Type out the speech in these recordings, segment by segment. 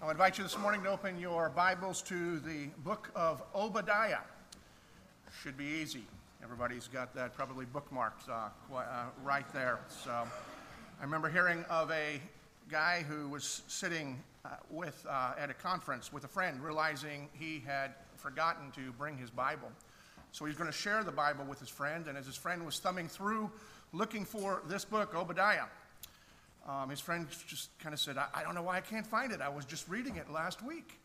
I'll invite you this morning to open your Bibles to the book of Obadiah. Should be easy. Everybody's got that probably bookmarked uh, uh, right there. So I remember hearing of a guy who was sitting uh, with, uh, at a conference with a friend, realizing he had forgotten to bring his Bible. So he's going to share the Bible with his friend, and as his friend was thumbing through looking for this book, Obadiah, um, his friend just kind of said, I, I don't know why I can't find it. I was just reading it last week.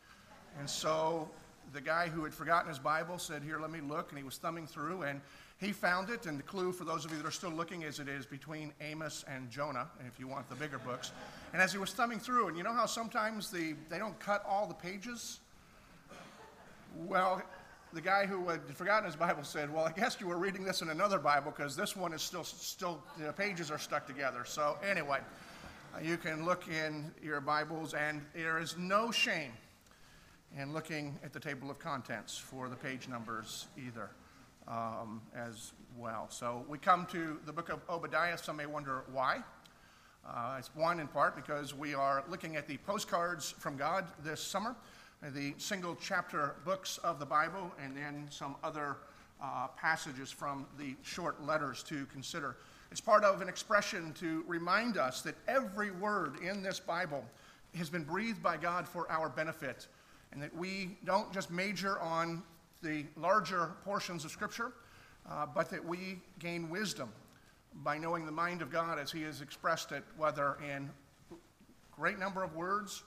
And so the guy who had forgotten his Bible said, Here, let me look. And he was thumbing through and he found it. And the clue for those of you that are still looking is it is between Amos and Jonah, if you want the bigger books. And as he was thumbing through, and you know how sometimes the, they don't cut all the pages? Well, the guy who had forgotten his Bible said, Well, I guess you were reading this in another Bible because this one is still, still, the pages are stuck together. So, anyway. You can look in your Bibles, and there is no shame in looking at the table of contents for the page numbers either um, as well. So we come to the book of Obadiah. Some may wonder why. Uh, it's one in part because we are looking at the postcards from God this summer, the single chapter books of the Bible, and then some other uh, passages from the short letters to consider. It's part of an expression to remind us that every word in this Bible has been breathed by God for our benefit, and that we don't just major on the larger portions of Scripture, uh, but that we gain wisdom by knowing the mind of God as He has expressed it, whether in great number of words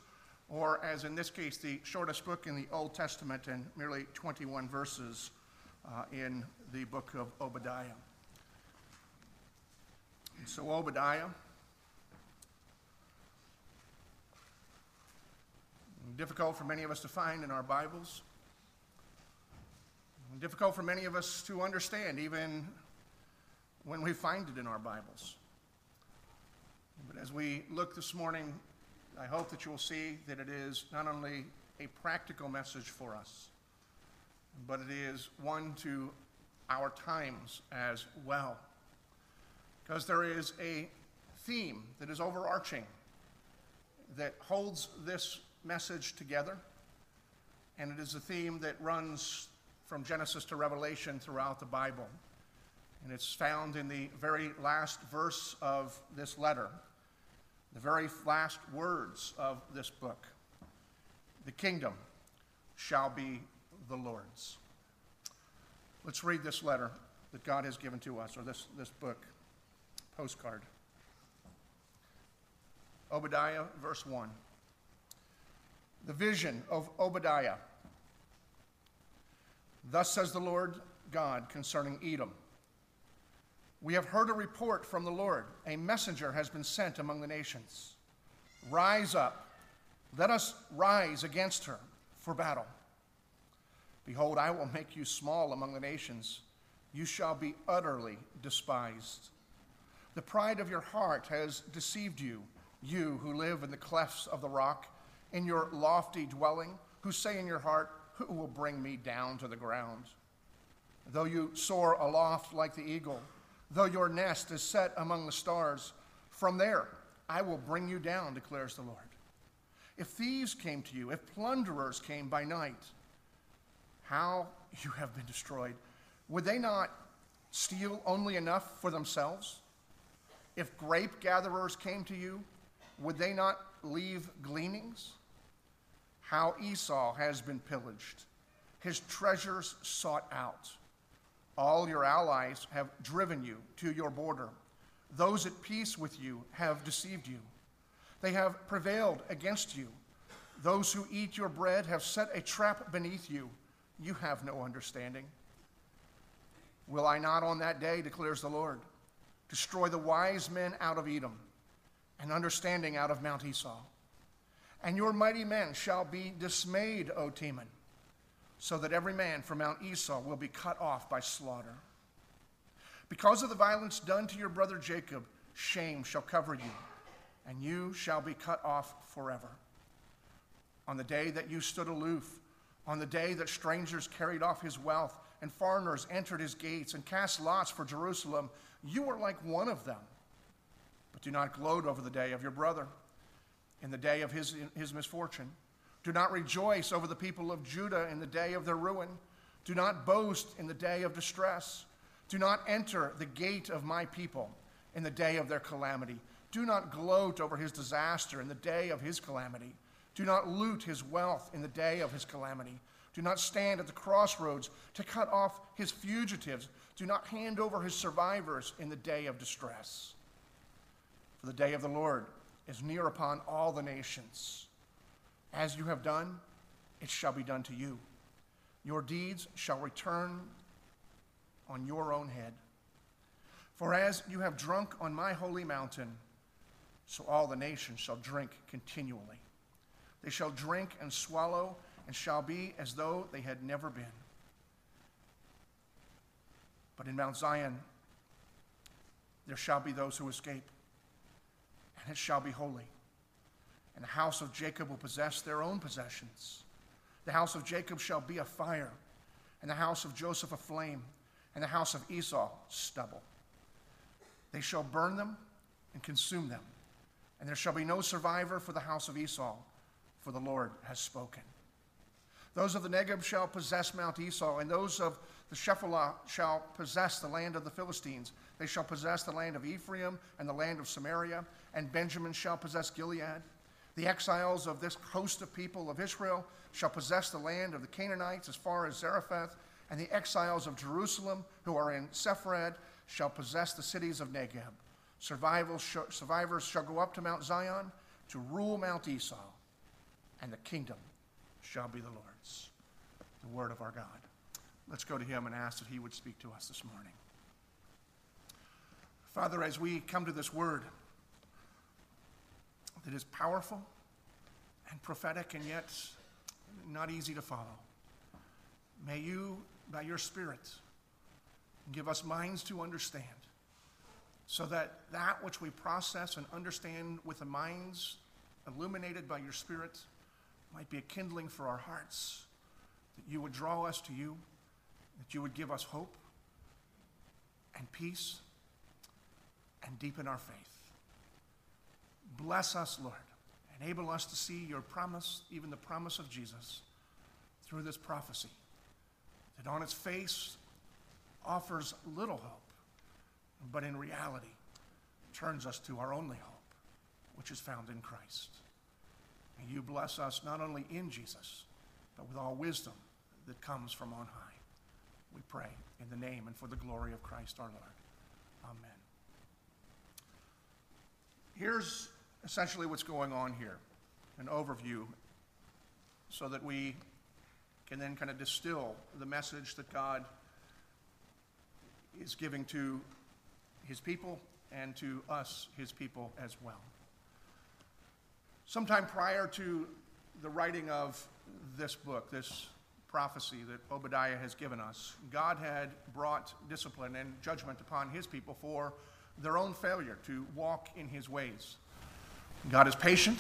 or, as in this case, the shortest book in the Old Testament and merely 21 verses uh, in the book of Obadiah. And so, Obadiah, difficult for many of us to find in our Bibles, difficult for many of us to understand, even when we find it in our Bibles. But as we look this morning, I hope that you will see that it is not only a practical message for us, but it is one to our times as well because there is a theme that is overarching that holds this message together. And it is a theme that runs from Genesis to Revelation throughout the Bible. And it's found in the very last verse of this letter, the very last words of this book. The kingdom shall be the Lord's. Let's read this letter that God has given to us, or this, this book postcard. Obadiah, verse 1. The vision of Obadiah. Thus says the Lord God concerning Edom. We have heard a report from the Lord. A messenger has been sent among the nations. Rise up. Let us rise against her for battle. Behold, I will make you small among the nations. You shall be utterly despised. The pride of your heart has deceived you, you who live in the clefts of the rock, in your lofty dwelling, who say in your heart, Who will bring me down to the ground? Though you soar aloft like the eagle, though your nest is set among the stars, from there I will bring you down, declares the Lord. If thieves came to you, if plunderers came by night, how you have been destroyed. Would they not steal only enough for themselves? If grape gatherers came to you, would they not leave gleanings? How Esau has been pillaged, his treasures sought out. All your allies have driven you to your border. Those at peace with you have deceived you. They have prevailed against you. Those who eat your bread have set a trap beneath you. You have no understanding. Will I not on that day, declares the Lord? Destroy the wise men out of Edom, and understanding out of Mount Esau. And your mighty men shall be dismayed, O Teman, so that every man from Mount Esau will be cut off by slaughter. Because of the violence done to your brother Jacob, shame shall cover you, and you shall be cut off forever. On the day that you stood aloof, on the day that strangers carried off his wealth, and foreigners entered his gates and cast lots for Jerusalem, you are like one of them. But do not gloat over the day of your brother, in the day of his, his misfortune. Do not rejoice over the people of Judah in the day of their ruin. Do not boast in the day of distress. Do not enter the gate of my people in the day of their calamity. Do not gloat over his disaster in the day of his calamity. Do not loot his wealth in the day of his calamity. Do not stand at the crossroads to cut off his fugitives. Do not hand over his survivors in the day of distress. For the day of the Lord is near upon all the nations. As you have done, it shall be done to you. Your deeds shall return on your own head. For as you have drunk on my holy mountain, so all the nations shall drink continually. They shall drink and swallow, and shall be as though they had never been. But in Mount Zion there shall be those who escape, and it shall be holy. And the house of Jacob will possess their own possessions. The house of Jacob shall be a fire, and the house of Joseph a flame, and the house of Esau stubble. They shall burn them and consume them, and there shall be no survivor for the house of Esau, for the Lord has spoken. Those of the Negeb shall possess Mount Esau, and those of the Shephelah shall possess the land of the Philistines. They shall possess the land of Ephraim and the land of Samaria, and Benjamin shall possess Gilead. The exiles of this host of people of Israel shall possess the land of the Canaanites as far as Zarephath, and the exiles of Jerusalem who are in Sepharad shall possess the cities of Negeb. Survivors shall go up to Mount Zion to rule Mount Esau, and the kingdom shall be the Lord's. The word of our God. Let's go to him and ask that he would speak to us this morning. Father, as we come to this word that is powerful and prophetic and yet not easy to follow, may you, by your Spirit, give us minds to understand so that that which we process and understand with the minds illuminated by your Spirit might be a kindling for our hearts, that you would draw us to you that you would give us hope and peace and deepen our faith. Bless us, Lord. Enable us to see your promise, even the promise of Jesus, through this prophecy that on its face offers little hope, but in reality turns us to our only hope, which is found in Christ. May you bless us not only in Jesus, but with all wisdom that comes from on high. We pray in the name and for the glory of Christ our Lord. Amen. Here's essentially what's going on here an overview so that we can then kind of distill the message that God is giving to his people and to us, his people, as well. Sometime prior to the writing of this book, this prophecy that Obadiah has given us. God had brought discipline and judgment upon his people for their own failure to walk in his ways. God is patient.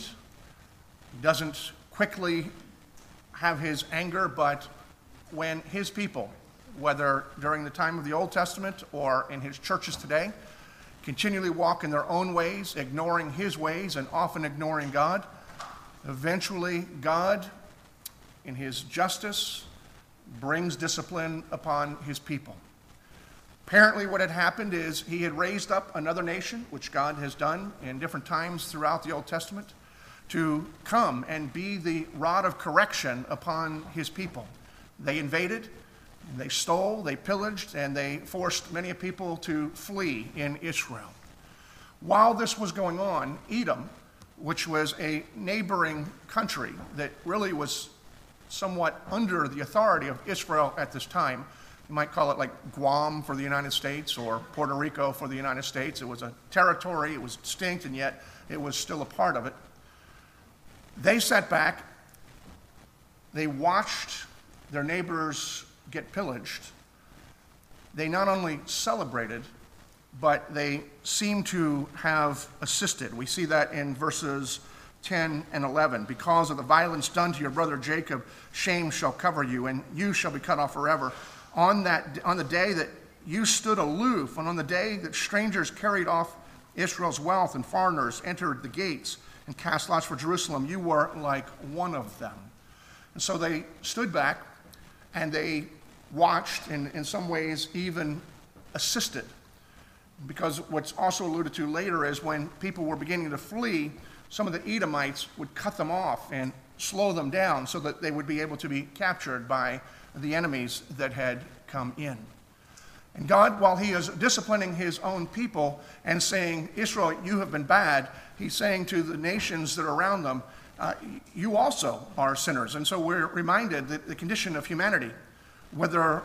He doesn't quickly have his anger, but when his people, whether during the time of the Old Testament or in his churches today, continually walk in their own ways, ignoring his ways and often ignoring God, eventually God in his justice, brings discipline upon his people. Apparently, what had happened is he had raised up another nation, which God has done in different times throughout the Old Testament, to come and be the rod of correction upon his people. They invaded, they stole, they pillaged, and they forced many people to flee in Israel. While this was going on, Edom, which was a neighboring country that really was somewhat under the authority of Israel at this time. You might call it like Guam for the United States or Puerto Rico for the United States. It was a territory, it was distinct, and yet it was still a part of it. They sat back, they watched their neighbors get pillaged. They not only celebrated, but they seemed to have assisted. We see that in verses 10 and 11. Because of the violence done to your brother Jacob, shame shall cover you, and you shall be cut off forever. On, that, on the day that you stood aloof, and on the day that strangers carried off Israel's wealth and foreigners entered the gates and cast lots for Jerusalem, you were like one of them. And so they stood back and they watched, and in some ways even assisted. Because what's also alluded to later is when people were beginning to flee, some of the Edomites would cut them off and slow them down so that they would be able to be captured by the enemies that had come in. And God, while He is disciplining His own people and saying, Israel, you have been bad, He's saying to the nations that are around them, uh, you also are sinners. And so we're reminded that the condition of humanity, whether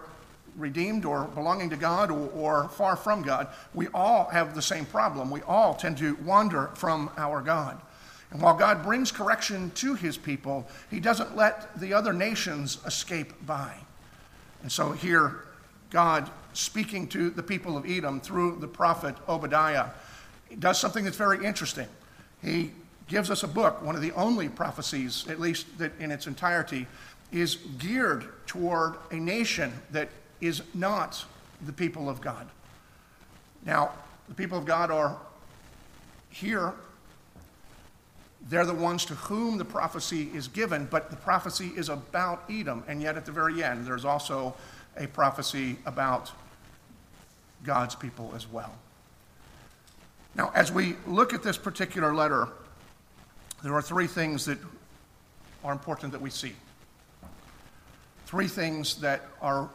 redeemed or belonging to God or, or, far from God, we all have the same problem. We all tend to wander from our God. And while God brings correction to his people, he doesn't let the other nations escape by. And so here, God speaking to the people of Edom through the prophet Obadiah does something that's very interesting. He gives us a book, one of the only prophecies, at least that in its entirety, is geared toward a nation that is not the people of God. Now, the people of God are here. They're the ones to whom the prophecy is given, but the prophecy is about Edom. And yet, at the very end, there's also a prophecy about God's people as well. Now, as we look at this particular letter, there are three things that are important that we see. Three things that are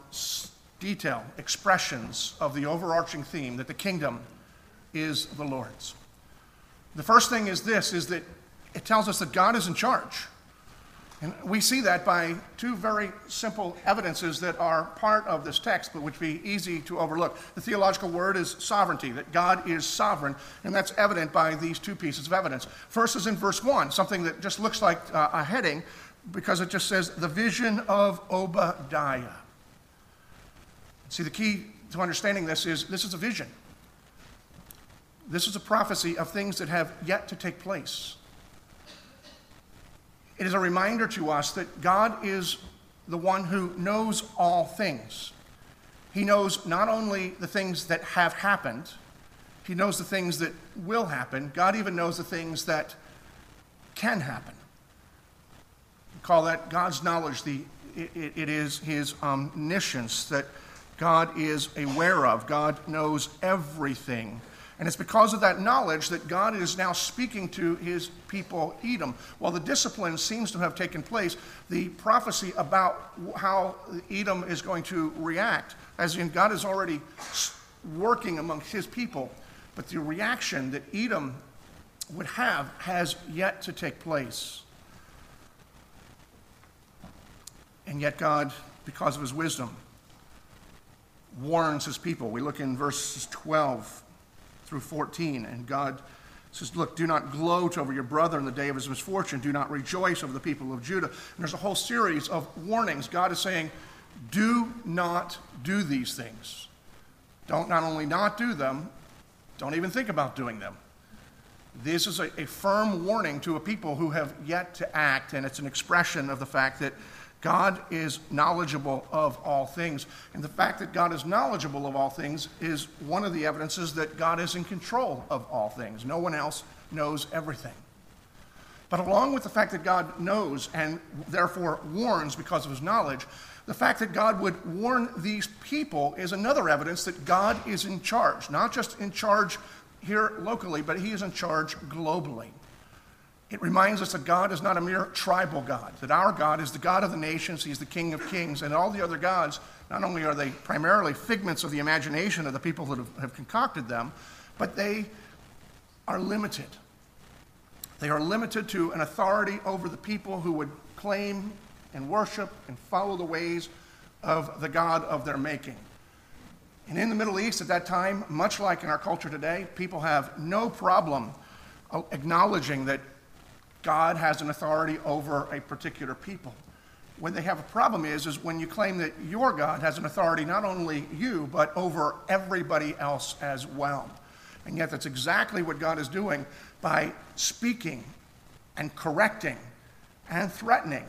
detail, expressions of the overarching theme that the kingdom is the Lord's. The first thing is this is that it tells us that God is in charge. And we see that by two very simple evidences that are part of this text, but which be easy to overlook. The theological word is sovereignty, that God is sovereign, and that's evident by these two pieces of evidence. First is in verse 1, something that just looks like uh, a heading because it just says, the vision of Obadiah. See, the key to understanding this is this is a vision. This is a prophecy of things that have yet to take place. It is a reminder to us that God is the one who knows all things. He knows not only the things that have happened, He knows the things that will happen. God even knows the things that can happen. We call that God's knowledge. The, it, it is His omniscience that God is aware of. God knows everything. And it's because of that knowledge that God is now speaking to his people, Edom. While the discipline seems to have taken place, the prophecy about how Edom is going to react, as in God is already working among his people, but the reaction that Edom would have has yet to take place. And yet, God, because of his wisdom, warns his people. We look in verses 12 through 14. And God says, Look, do not gloat over your brother in the day of his misfortune. Do not rejoice over the people of Judah. And there's a whole series of warnings. God is saying, Do not do these things. Don't not only not do them, don't even think about doing them. This is a, a firm warning to a people who have yet to act, and it's an expression of the fact that God is knowledgeable of all things. And the fact that God is knowledgeable of all things is one of the evidences that God is in control of all things. No one else knows everything. But along with the fact that God knows and therefore warns because of his knowledge, the fact that God would warn these people is another evidence that God is in charge, not just in charge here locally, but he is in charge globally. It reminds us that God is not a mere tribal God, that our God is the God of the nations, He's the King of kings, and all the other gods, not only are they primarily figments of the imagination of the people that have, have concocted them, but they are limited. They are limited to an authority over the people who would claim and worship and follow the ways of the God of their making. And in the Middle East at that time, much like in our culture today, people have no problem uh, acknowledging that God has an authority over a particular people. When they have a problem is, is when you claim that your God has an authority not only you, but over everybody else as well. And yet that's exactly what God is doing by speaking and correcting and threatening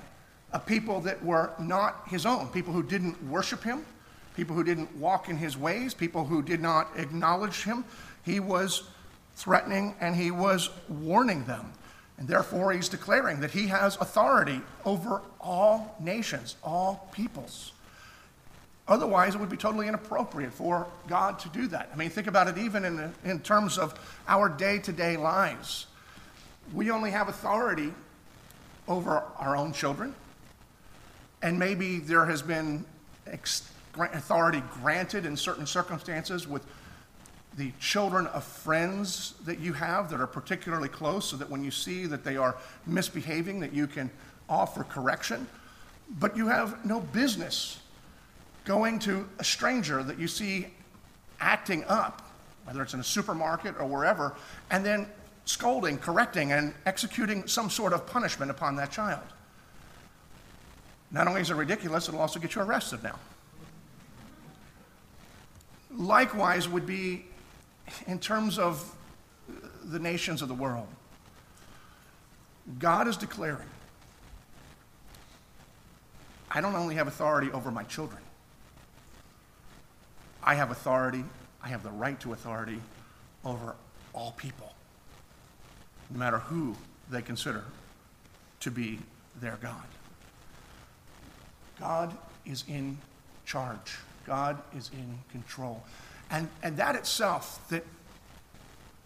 a people that were not his own, people who didn't worship him, people who didn't walk in his ways, people who did not acknowledge him. He was threatening and he was warning them. And therefore, he's declaring that he has authority over all nations, all peoples. Otherwise, it would be totally inappropriate for God to do that. I mean, think about it even in, in terms of our day to day lives. We only have authority over our own children, and maybe there has been ex- authority granted in certain circumstances with the children of friends that you have that are particularly close so that when you see that they are misbehaving that you can offer correction. But you have no business going to a stranger that you see acting up whether it's in a supermarket or wherever and then scolding correcting and executing some sort of punishment upon that child. Not only is it ridiculous it'll also get you arrested now. Likewise would be in terms of the nations of the world. God is declaring, I don't only have authority over my children, I have authority, I have the right to authority over all people, no matter who they consider to be their God. God is in charge. God is in control. And, and that itself, that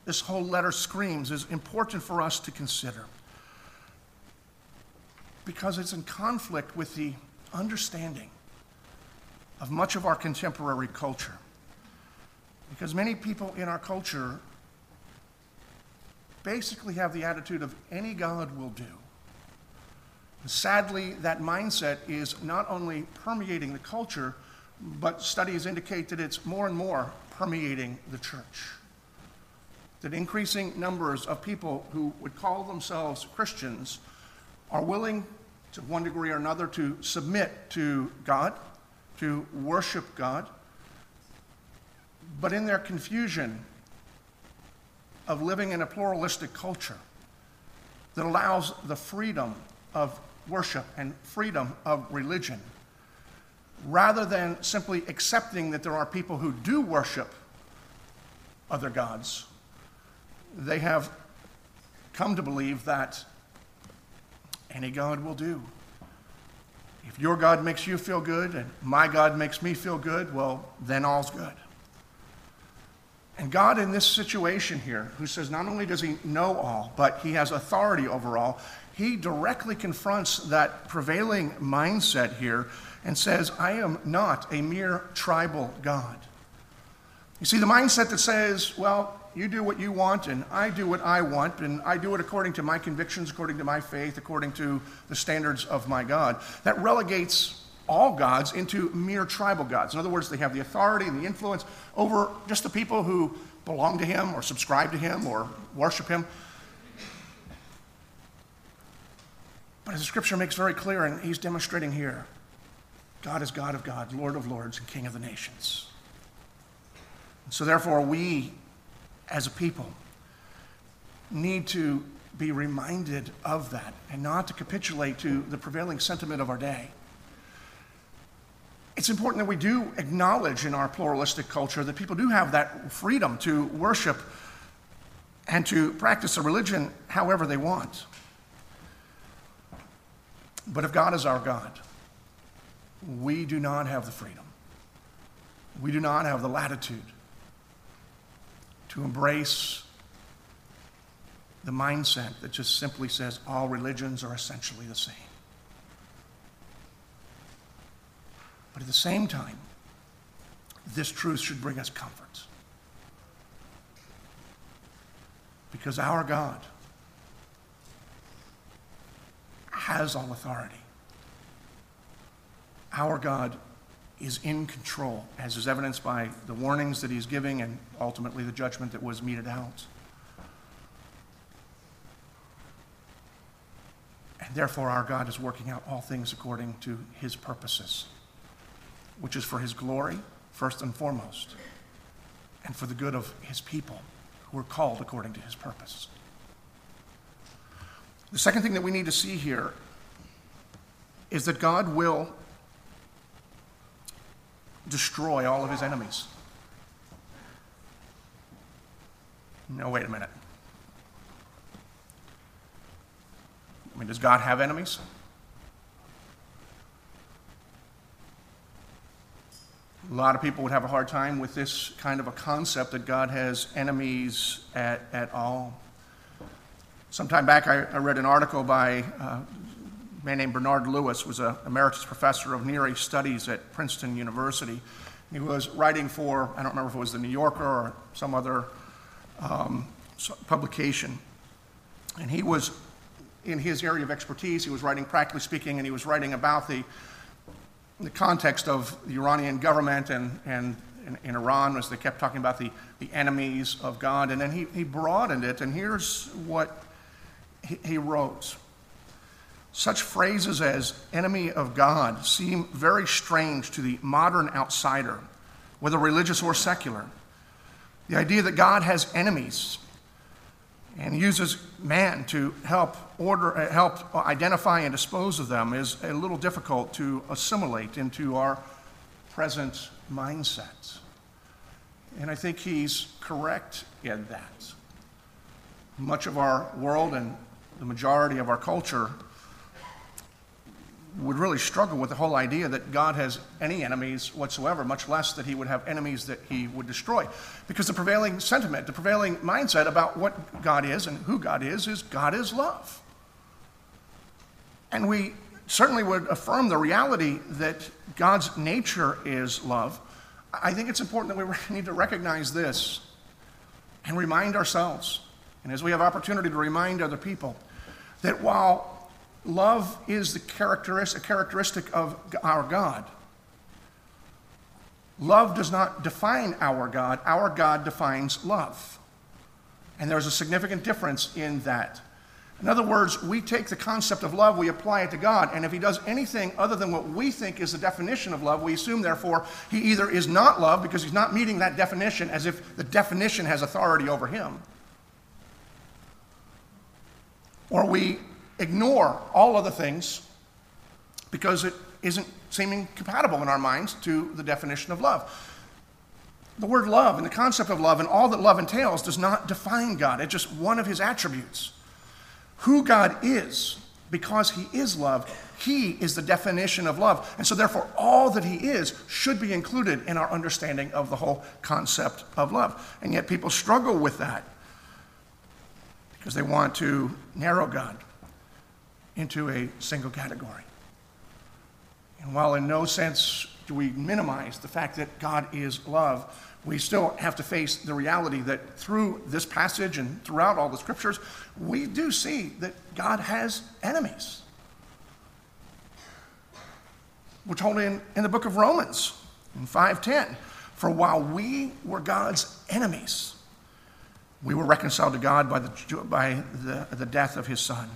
this whole letter screams, is important for us to consider because it's in conflict with the understanding of much of our contemporary culture. Because many people in our culture basically have the attitude of any God will do. And sadly, that mindset is not only permeating the culture, but studies indicate that it's more and more permeating the church. That increasing numbers of people who would call themselves Christians are willing, to one degree or another, to submit to God, to worship God, but in their confusion of living in a pluralistic culture that allows the freedom of worship and freedom of religion rather than simply accepting that there are people who do worship other gods, they have come to believe that any God will do. If your God makes you feel good and my God makes me feel good, well, then all's good. And God, in this situation here, who says not only does he know all, but he has authority over all, he directly confronts that prevailing mindset here and says, I am not a mere tribal God. You see, the mindset that says, well, you do what you want and I do what I want and I do it according to my convictions, according to my faith, according to the standards of my God, that relegates all gods into mere tribal gods. In other words, they have the authority and the influence over just the people who belong to him or subscribe to him or worship him. But as the scripture makes very clear, and he's demonstrating here, God is God of gods, Lord of lords, and King of the nations. So, therefore, we as a people need to be reminded of that and not to capitulate to the prevailing sentiment of our day. It's important that we do acknowledge in our pluralistic culture that people do have that freedom to worship and to practice a religion however they want. But if God is our God, we do not have the freedom. We do not have the latitude to embrace the mindset that just simply says all religions are essentially the same. But at the same time, this truth should bring us comfort. Because our God has all authority. Our God is in control, as is evidenced by the warnings that he's giving and ultimately the judgment that was meted out. And therefore, our God is working out all things according to his purposes, which is for his glory, first and foremost, and for the good of his people who are called according to his purpose. The second thing that we need to see here is that God will destroy all of his enemies. No, wait a minute. I mean, does God have enemies? A lot of people would have a hard time with this kind of a concept that God has enemies at, at all. Some time back, I, I read an article by uh, a man named Bernard Lewis, was an emeritus professor of Near East Studies at Princeton University. He was writing for, I don't remember if it was the New Yorker or some other um, publication. And he was, in his area of expertise, he was writing, practically speaking, and he was writing about the the context of the Iranian government and, and in, in, Iran, as they kept talking about the, the enemies of God. And then he, he broadened it, and here's what he, he wrote. Such phrases as enemy of God seem very strange to the modern outsider, whether religious or secular. The idea that God has enemies and uses man to help order, uh, help identify and dispose of them is a little difficult to assimilate into our present mindset. And I think he's correct in that. Much of our world and the majority of our culture would really struggle with the whole idea that God has any enemies whatsoever, much less that he would have enemies that he would destroy. Because the prevailing sentiment, the prevailing mindset about what God is and who God is, is God is love. And we certainly would affirm the reality that God's nature is love. I think it's important that we need to recognize this and remind ourselves, and as we have opportunity to remind other people, that while Love is the characteristic, a characteristic of our God. Love does not define our God, our God defines love. And there's a significant difference in that. In other words, we take the concept of love, we apply it to God, and if he does anything other than what we think is the definition of love, we assume, therefore, he either is not love because he's not meeting that definition as if the definition has authority over him, or we ignore all other things because it isn't seeming compatible in our minds to the definition of love. The word love and the concept of love and all that love entails does not define God. It's just one of his attributes. Who God is, because he is love, he is the definition of love. And so, therefore, all that he is should be included in our understanding of the whole concept of love. And yet, people struggle with that because they want to narrow God into a single category. And while in no sense do we minimize the fact that God is love, we still have to face the reality that through this passage and throughout all the scriptures, we do see that God has enemies. We're told in, in the book of Romans in 5:10, for while we were God's enemies, we were reconciled to God by the, by the, the death of his son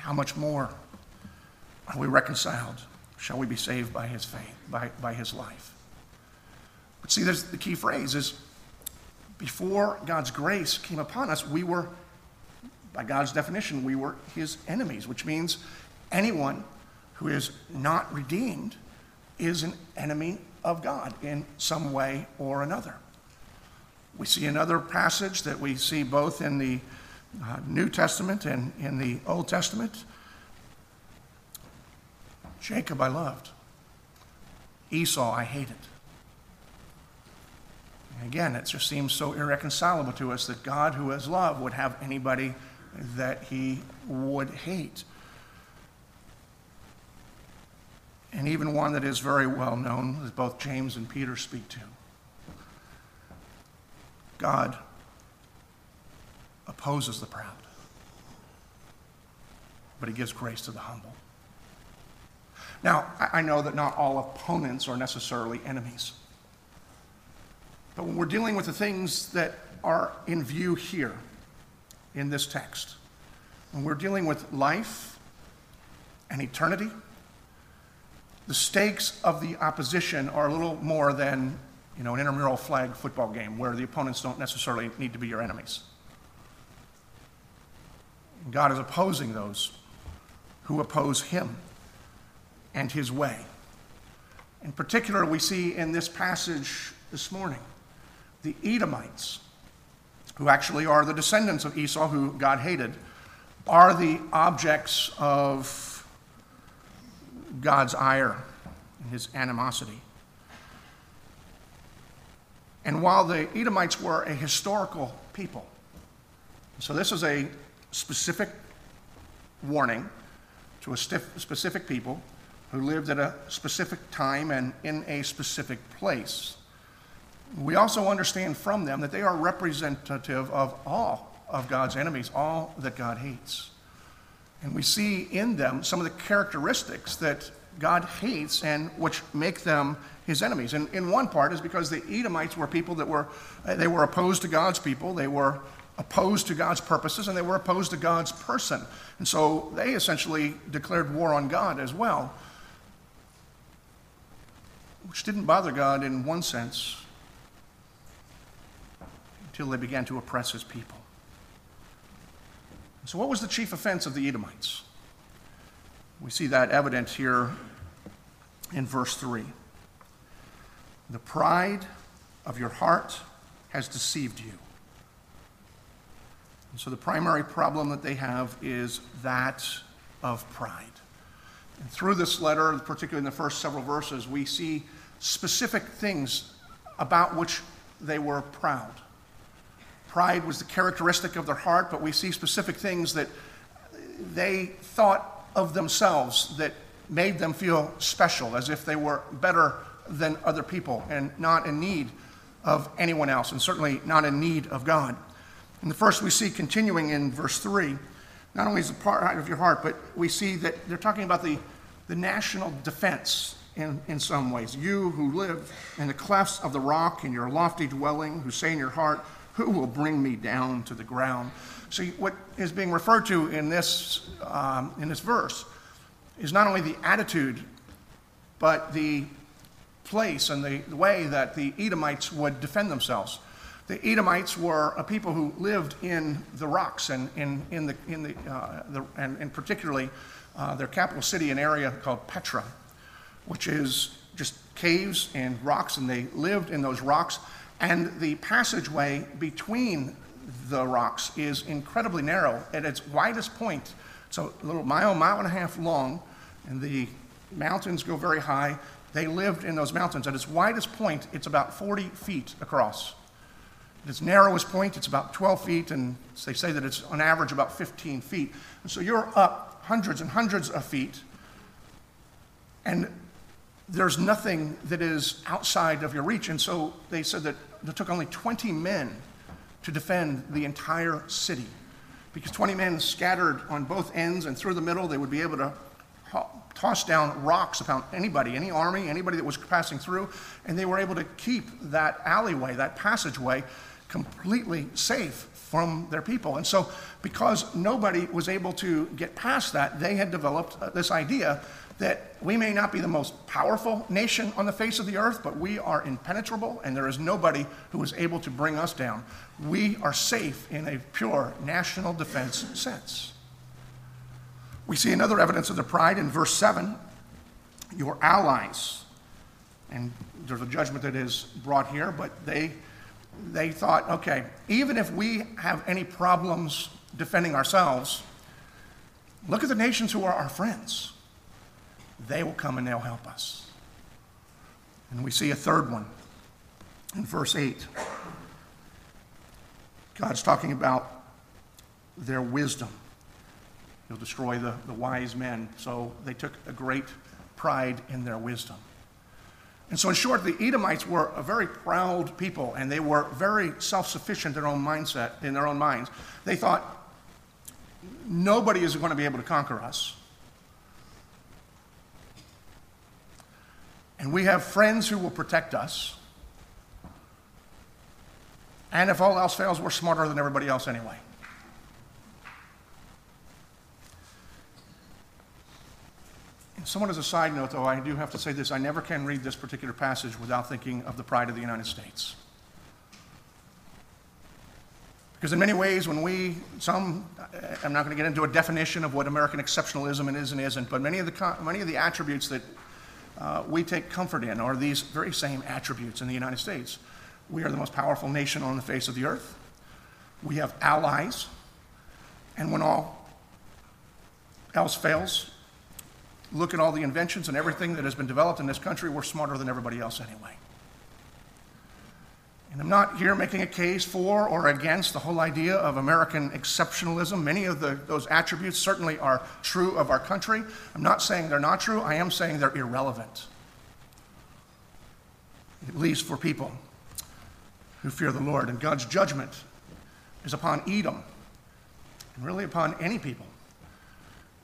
how much more are we reconciled? Shall we be saved by his faith, by, by his life? But see, there's the key phrase is before God's grace came upon us, we were, by God's definition, we were his enemies, which means anyone who is not redeemed is an enemy of God in some way or another. We see another passage that we see both in the uh, New Testament and in the Old Testament. Jacob I loved, Esau I hated. And again, it just seems so irreconcilable to us that God, who is love, would have anybody that he would hate. And even one that is very well known, as both James and Peter speak to. God opposes the proud, but he gives grace to the humble. Now, I know that not all opponents are necessarily enemies. But when we're dealing with the things that are in view here in this text, when we're dealing with life and eternity, the stakes of the opposition are a little more than you know, an intramural flag football game where the opponents don't necessarily need to be your enemies. God is opposing those who oppose him and his way. In particular, we see in this passage this morning the Edomites, who actually are the descendants of Esau, who God hated, are the objects of God's ire and his animosity. And while the Edomites were a historical people, so this is a specific warning to a specific people who lived at a specific time and in a specific place. We also understand from them that they are representative of all of God's enemies, all that God hates. And we see in them some of the characteristics that God hates and which make them his enemies. And in one part is because the Edomites were people that were, they were opposed to God's people. They were opposed to God's purposes and they were opposed to God's person. And so they essentially declared war on God as well, which didn't bother God in one sense until they began to oppress his people. So, what was the chief offense of the Edomites? We see that evident here in verse 3. The pride of your heart has deceived you. And so the primary problem that they have is that of pride. And through this letter, particularly in the first several verses, we see specific things about which they were proud. Pride was the characteristic of their heart, but we see specific things that they thought of themselves that made them feel special, as if they were better than other people and not in need of anyone else, and certainly not in need of God. And the first we see continuing in verse 3, not only is the part of your heart, but we see that they're talking about the, the national defense in, in some ways. You who live in the clefts of the rock in your lofty dwelling, who say in your heart, Who will bring me down to the ground? See, what is being referred to in this, um, in this verse is not only the attitude, but the place and the, the way that the Edomites would defend themselves. The Edomites were a people who lived in the rocks and in, in the, in the, uh, the and, and, particularly uh, their capital city, an area called Petra, which is just caves and rocks, and they lived in those rocks. And the passageway between the rocks is incredibly narrow. At its widest point, so a little mile, mile and a half long, and the mountains go very high. They lived in those mountains. At its widest point, it's about 40 feet across. Its narrowest point, it's about 12 feet, and they say that it's on average about 15 feet. And so you're up hundreds and hundreds of feet, and there's nothing that is outside of your reach. And so they said that it took only 20 men to defend the entire city. Because 20 men scattered on both ends and through the middle, they would be able to toss down rocks upon anybody, any army, anybody that was passing through, and they were able to keep that alleyway, that passageway, completely safe from their people. And so, because nobody was able to get past that, they had developed uh, this idea that we may not be the most powerful nation on the face of the earth, but we are impenetrable, and there is nobody who is able to bring us down. We are safe in a pure national defense sense. We see another evidence of the pride in verse 7 your allies. And there's a judgment that is brought here, but they, they thought, okay, even if we have any problems defending ourselves, look at the nations who are our friends. They will come and they'll help us. And we see a third one in verse 8. God's talking about their wisdom. He'll destroy the, the wise men. So they took a great pride in their wisdom. And so, in short, the Edomites were a very proud people, and they were very self sufficient in their own mindset, in their own minds. They thought, nobody is going to be able to conquer us. And we have friends who will protect us. And if all else fails, we're smarter than everybody else anyway. Somewhat as a side note, though, I do have to say this I never can read this particular passage without thinking of the pride of the United States. Because in many ways, when we, some, I'm not going to get into a definition of what American exceptionalism is and isn't, but many of the, many of the attributes that uh, we take comfort in are these very same attributes in the United States. We are the most powerful nation on the face of the earth. We have allies. And when all else fails, look at all the inventions and everything that has been developed in this country, we're smarter than everybody else anyway. And I'm not here making a case for or against the whole idea of American exceptionalism. Many of the, those attributes certainly are true of our country. I'm not saying they're not true, I am saying they're irrelevant, at least for people who fear the Lord. And God's judgment is upon Edom, and really upon any people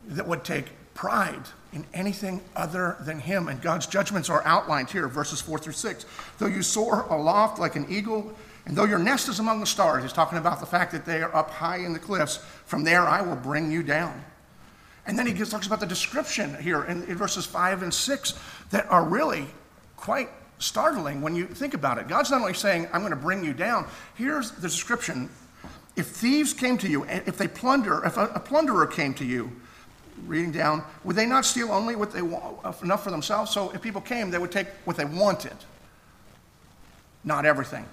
that would take pride in anything other than him. And God's judgments are outlined here, verses 4 through 6. Though you soar aloft like an eagle, and though your nest is among the stars, he's talking about the fact that they are up high in the cliffs, from there I will bring you down. And then he talks about the description here in, in verses 5 and 6 that are really quite startling when you think about it. God's not only saying, I'm going to bring you down, here's the description. If thieves came to you, if they plunder, if a, a plunderer came to you, reading down, would they not steal only what they want, enough for themselves? So if people came, they would take what they wanted, not everything.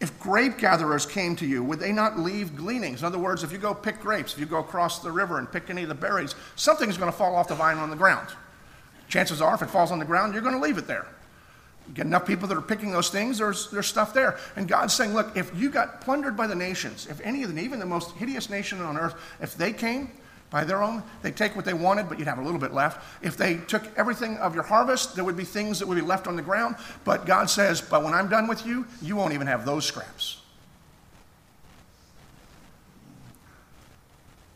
If grape gatherers came to you, would they not leave gleanings? In other words, if you go pick grapes, if you go across the river and pick any of the berries, something's going to fall off the vine on the ground. Chances are, if it falls on the ground, you're going to leave it there. You get enough people that are picking those things, there's, there's stuff there. And God's saying, look, if you got plundered by the nations, if any of them, even the most hideous nation on earth, if they came, by their own. They take what they wanted, but you'd have a little bit left. If they took everything of your harvest, there would be things that would be left on the ground. But God says, But when I'm done with you, you won't even have those scraps.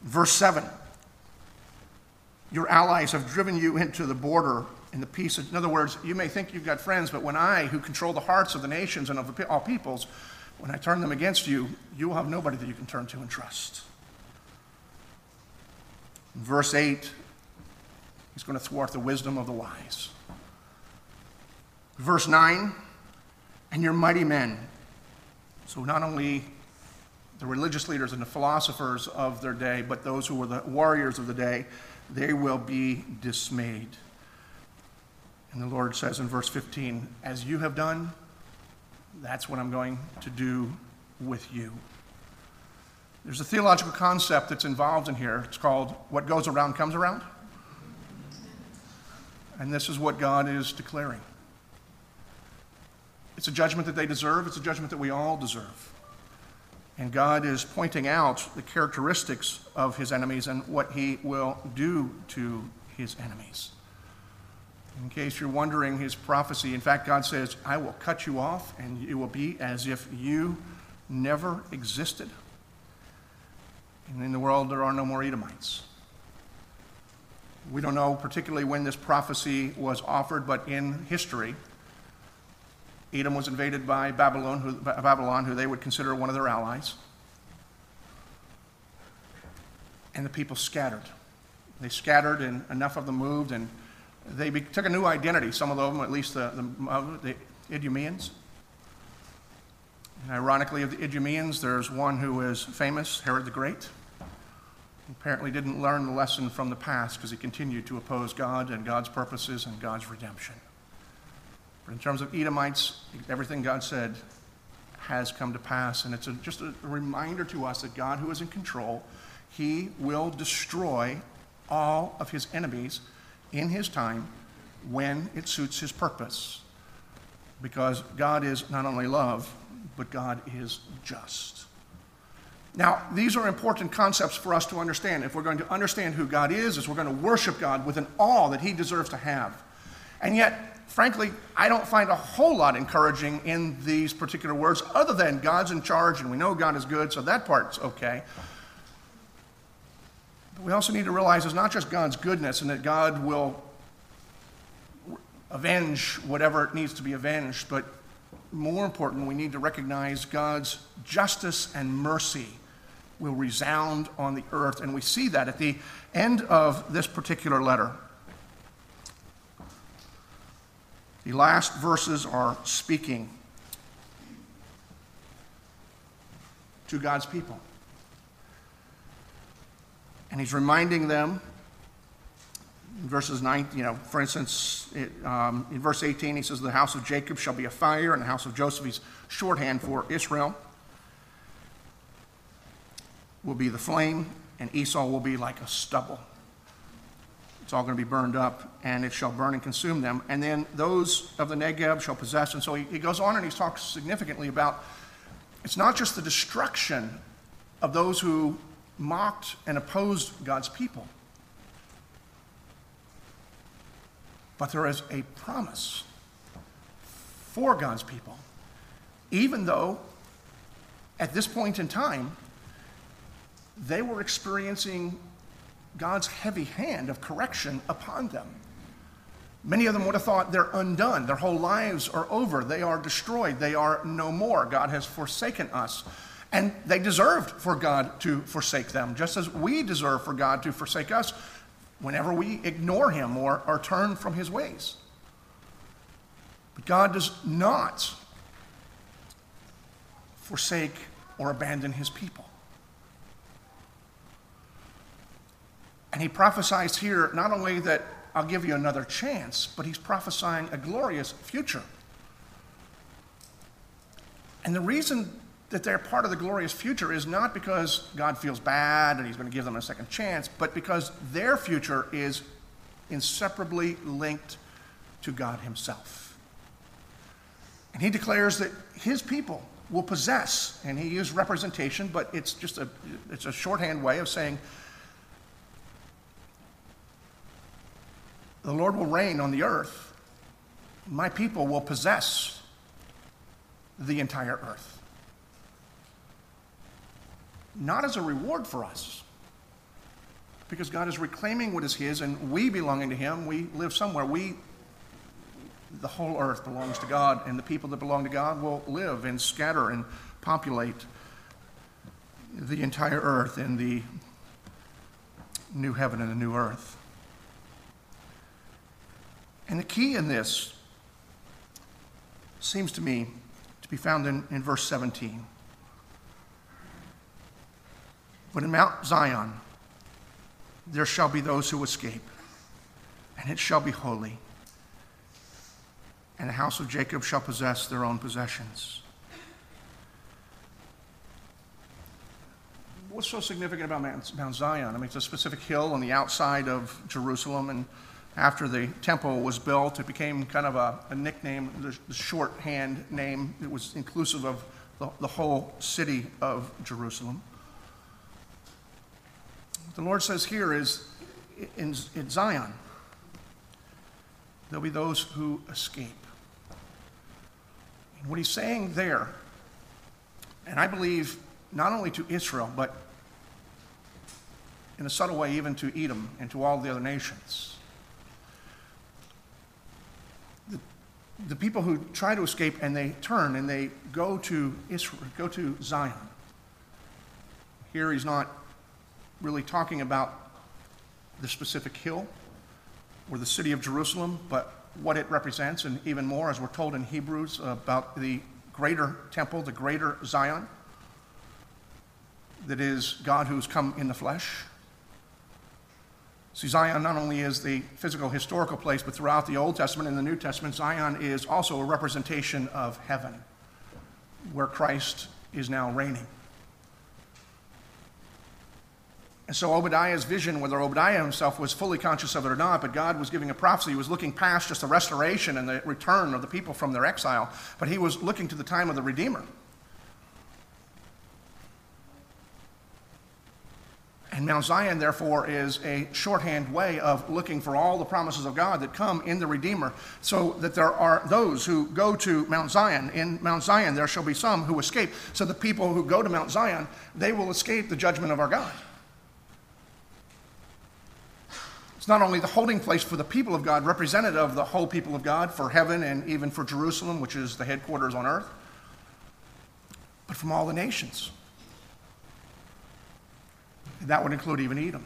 Verse 7 Your allies have driven you into the border in the peace. In other words, you may think you've got friends, but when I, who control the hearts of the nations and of all peoples, when I turn them against you, you will have nobody that you can turn to and trust. Verse 8, he's going to thwart the wisdom of the wise. Verse 9, and your mighty men. So not only the religious leaders and the philosophers of their day, but those who were the warriors of the day, they will be dismayed. And the Lord says in verse 15, As you have done, that's what I'm going to do with you. There's a theological concept that's involved in here. It's called what goes around comes around. And this is what God is declaring. It's a judgment that they deserve, it's a judgment that we all deserve. And God is pointing out the characteristics of his enemies and what he will do to his enemies. In case you're wondering his prophecy, in fact, God says, I will cut you off, and it will be as if you never existed. And in the world, there are no more Edomites. We don't know particularly when this prophecy was offered, but in history, Edom was invaded by Babylon who, Babylon, who they would consider one of their allies. And the people scattered. They scattered, and enough of them moved, and they took a new identity. Some of them, at least the, the, the Idumeans. Ironically, of the Idumeans, there's one who is famous, Herod the Great. He apparently didn't learn the lesson from the past because he continued to oppose God and God's purposes and God's redemption. But in terms of Edomites, everything God said has come to pass. And it's a, just a reminder to us that God, who is in control, he will destroy all of his enemies in his time when it suits his purpose. Because God is not only love, but God is just. Now, these are important concepts for us to understand. If we're going to understand who God is, is we're going to worship God with an awe that he deserves to have. And yet, frankly, I don't find a whole lot encouraging in these particular words, other than God's in charge and we know God is good, so that part's okay. But we also need to realize it's not just God's goodness and that God will avenge whatever needs to be avenged, but more important, we need to recognize God's justice and mercy will resound on the earth. And we see that at the end of this particular letter. The last verses are speaking to God's people. And he's reminding them verses 9, you know, for instance, it, um, in verse 18, he says, The house of Jacob shall be a fire, and the house of Joseph, he's shorthand for Israel, will be the flame, and Esau will be like a stubble. It's all going to be burned up, and it shall burn and consume them. And then those of the Negeb shall possess. And so he, he goes on and he talks significantly about it's not just the destruction of those who mocked and opposed God's people, but there is a promise for God's people, even though at this point in time, they were experiencing God's heavy hand of correction upon them. Many of them would have thought they're undone. Their whole lives are over. They are destroyed. They are no more. God has forsaken us. And they deserved for God to forsake them, just as we deserve for God to forsake us whenever we ignore Him or, or turn from His ways. But God does not forsake or abandon His people. And he prophesies here not only that I'll give you another chance, but he's prophesying a glorious future. And the reason that they're part of the glorious future is not because God feels bad and he's going to give them a second chance, but because their future is inseparably linked to God himself. And he declares that his people will possess, and he used representation, but it's just a, it's a shorthand way of saying the Lord will reign on the earth, my people will possess the entire earth. Not as a reward for us, because God is reclaiming what is His and we belonging to Him. We live somewhere. We, the whole earth belongs to God, and the people that belong to God will live and scatter and populate the entire earth in the new heaven and the new earth. And the key in this seems to me to be found in, in verse 17. But in Mount Zion there shall be those who escape, and it shall be holy, and the house of Jacob shall possess their own possessions. What's so significant about Mount, Zion? I mean, it's a specific hill on the outside of Jerusalem, and after the temple was built, it became kind of a, a nickname, the, the, shorthand name. It was inclusive of the, the whole city of Jerusalem. The Lord says here is in, in Zion, there'll be those who escape. And what he's saying there, and I believe not only to Israel, but in a subtle way, even to Edom and to all the other nations the people who try to escape and they turn and they go to Israel, go to Zion. Here he's not really talking about the specific hill or the city of Jerusalem, but what it represents, and even more, as we're told in Hebrews, about the greater temple, the greater Zion, that is God who's come in the flesh. See, Zion not only is the physical historical place, but throughout the Old Testament and the New Testament, Zion is also a representation of heaven, where Christ is now reigning. And so Obadiah's vision, whether Obadiah himself was fully conscious of it or not, but God was giving a prophecy. He was looking past just the restoration and the return of the people from their exile, but he was looking to the time of the Redeemer. And Mount Zion, therefore, is a shorthand way of looking for all the promises of God that come in the Redeemer, so that there are those who go to Mount Zion. In Mount Zion, there shall be some who escape. So the people who go to Mount Zion, they will escape the judgment of our God. It's not only the holding place for the people of God, representative of the whole people of God, for heaven and even for Jerusalem, which is the headquarters on earth, but from all the nations. That would include even Edom.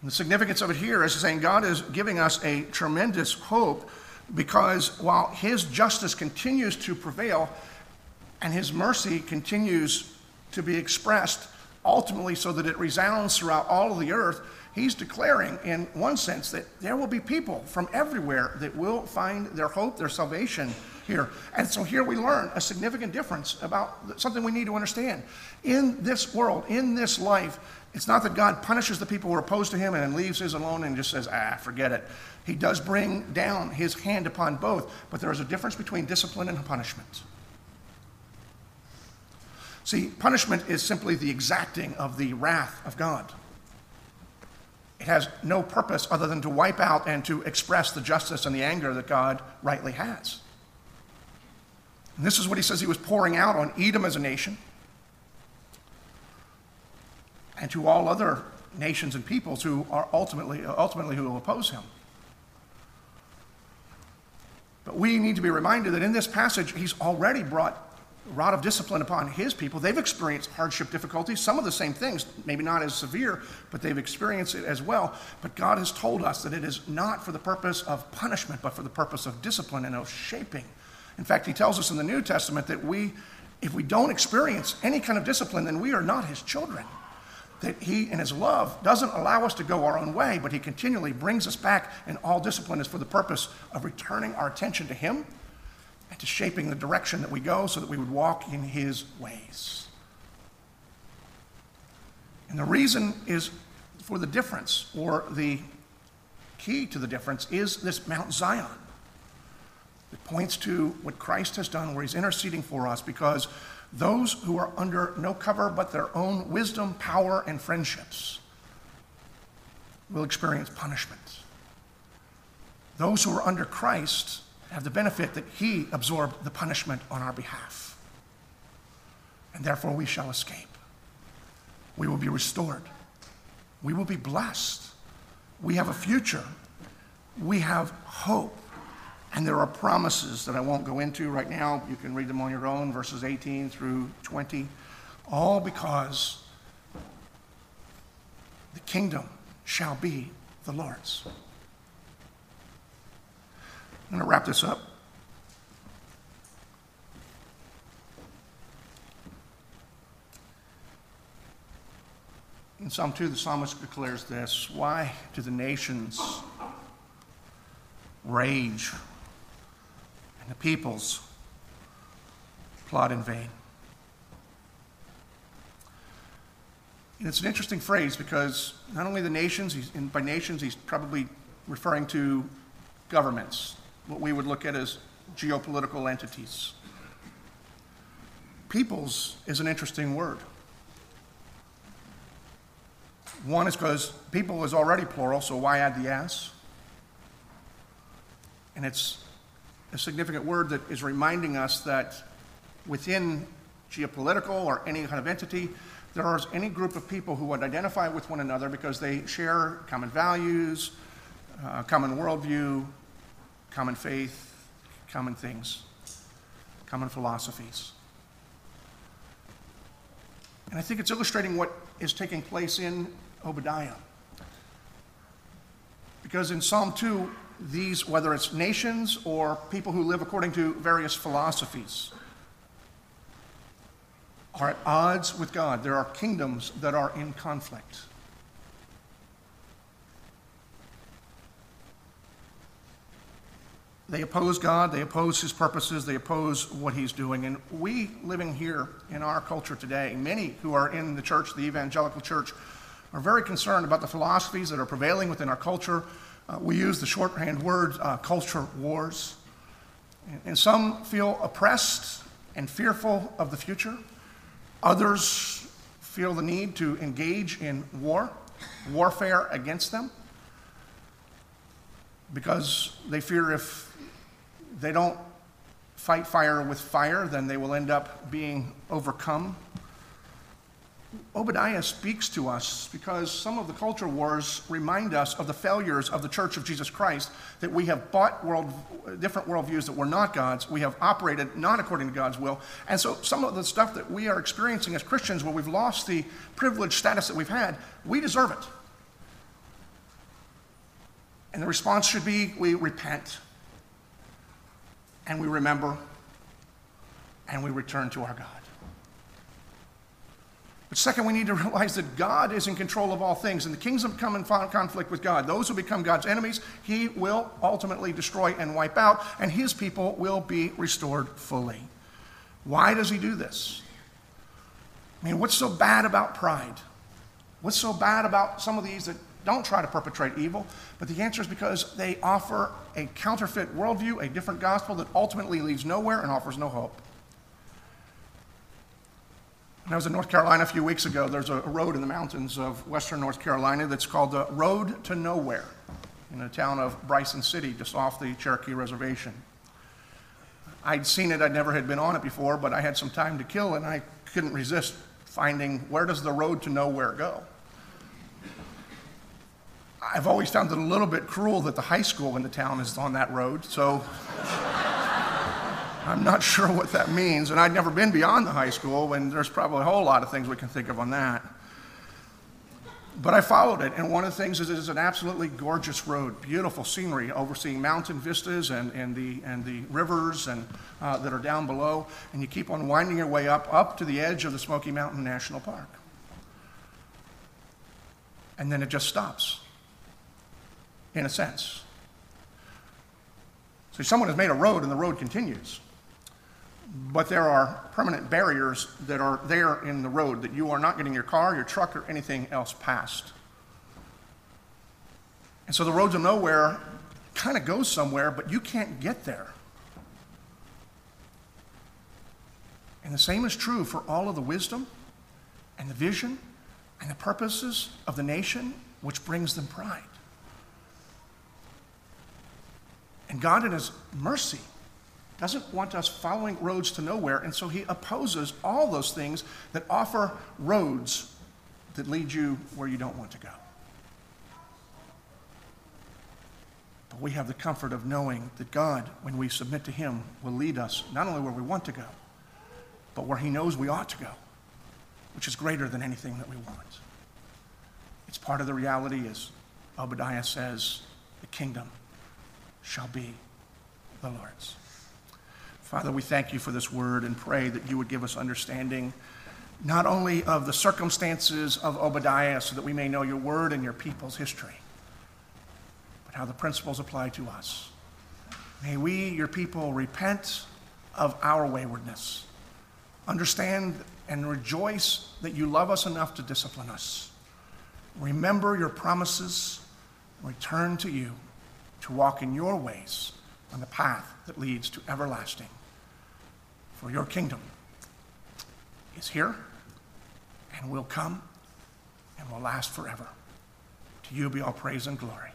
And the significance of it here is saying God is giving us a tremendous hope because while His justice continues to prevail and His mercy continues to be expressed ultimately so that it resounds throughout all of the earth, He's declaring, in one sense, that there will be people from everywhere that will find their hope, their salvation here. And so here we learn a significant difference about something we need to understand. In this world, in this life, It's not that God punishes the people who are opposed to him and then leaves his alone and just says, ah, forget it. He does bring down his hand upon both, but there is a difference between discipline and punishment. See, punishment is simply the exacting of the wrath of God. It has no purpose other than to wipe out and to express the justice and the anger that God rightly has. And this is what he says he was pouring out on Edom as a nation and to all other nations and peoples who are ultimately, ultimately who will oppose him. But we need to be reminded that in this passage, he's already brought rod of discipline upon his people. They've experienced hardship difficulties, some of the same things, maybe not as severe, but they've experienced it as well. But God has told us that it is not for the purpose of punishment, but for the purpose of discipline and of shaping. In fact, he tells us in the New Testament that we, if we don't experience any kind of discipline, then we are not his children that He, in His love, doesn't allow us to go our own way, but He continually brings us back, and all discipline is for the purpose of returning our attention to Him to shaping the direction that we go so that we would walk in His ways. And the reason is for the difference, or the key to the difference, is this Mount Zion. It points to what Christ has done, where He's interceding for us, because those who are under no cover but their own wisdom, power, and friendships will experience punishment. Those who are under Christ have the benefit that he absorbed the punishment on our behalf. And therefore we shall escape. We will be restored. We will be blessed. We have a future. We have hope. And there are promises that I won't go into right now. You can read them on your own, verses 18 through 20. All because the kingdom shall be the Lord's. I'm going to wrap this up. In Psalm 2, the psalmist declares this Why do the nations rage and the peoples plot in vain. And it's an interesting phrase because not only the nations, and by nations, he's probably referring to governments, what we would look at as geopolitical entities. Peoples is an interesting word. One is because people is already plural, so why add the s? And it's a significant word that is reminding us that within geopolitical or any kind of entity, there is any group of people who would identify with one another because they share common values, uh, common worldview, common faith, common things, common philosophies. And I think it's illustrating what is taking place in Obadiah. Because in Psalm 2, these, whether it's nations or people who live according to various philosophies, are at odds with God. There are kingdoms that are in conflict. They oppose God, they oppose his purposes, they oppose what he's doing. And we living here in our culture today, many who are in the church, the evangelical church, are very concerned about the philosophies that are prevailing within our culture, uh, we use the shorthand word uh, culture wars. And some feel oppressed and fearful of the future. Others feel the need to engage in war, warfare against them, because they fear if they don't fight fire with fire, then they will end up being overcome Obadiah speaks to us because some of the culture wars remind us of the failures of the Church of Jesus Christ, that we have bought world, different worldviews that were not God's. We have operated not according to God's will. And so some of the stuff that we are experiencing as Christians, where we've lost the privileged status that we've had, we deserve it. And the response should be we repent and we remember and we return to our God. But second, we need to realize that God is in control of all things, and the kingdoms come in conflict with God. Those who become God's enemies, he will ultimately destroy and wipe out, and his people will be restored fully. Why does he do this? I mean, what's so bad about pride? What's so bad about some of these that don't try to perpetrate evil? But the answer is because they offer a counterfeit worldview, a different gospel that ultimately leads nowhere and offers no hope. When I was in North Carolina a few weeks ago, there's a road in the mountains of western North Carolina that's called the Road to Nowhere in the town of Bryson City, just off the Cherokee Reservation. I'd seen it, I'd never had been on it before, but I had some time to kill and I couldn't resist finding where does the road to nowhere go? I've always found it a little bit cruel that the high school in the town is on that road, so I'm not sure what that means. And I'd never been beyond the high school, and there's probably a whole lot of things we can think of on that. But I followed it, and one of the things is it is an absolutely gorgeous road, beautiful scenery, overseeing mountain vistas and, and, the, and the rivers and, uh, that are down below. And you keep on winding your way up, up to the edge of the Smoky Mountain National Park. And then it just stops, in a sense. So someone has made a road, and the road continues. But there are permanent barriers that are there in the road that you are not getting your car, your truck, or anything else past. And so the roads to nowhere kind of goes somewhere, but you can't get there. And the same is true for all of the wisdom and the vision and the purposes of the nation, which brings them pride. And God, in His mercy, doesn't want us following roads to nowhere, and so he opposes all those things that offer roads that lead you where you don't want to go. But we have the comfort of knowing that God, when we submit to him, will lead us not only where we want to go, but where he knows we ought to go, which is greater than anything that we want. It's part of the reality, as Obadiah says, the kingdom shall be the Lord's. Father, we thank you for this word and pray that you would give us understanding not only of the circumstances of Obadiah so that we may know your word and your people's history, but how the principles apply to us. May we, your people, repent of our waywardness, understand and rejoice that you love us enough to discipline us. Remember your promises, return to you to walk in your ways on the path that leads to everlasting for your kingdom is here and will come and will last forever. To you be all praise and glory.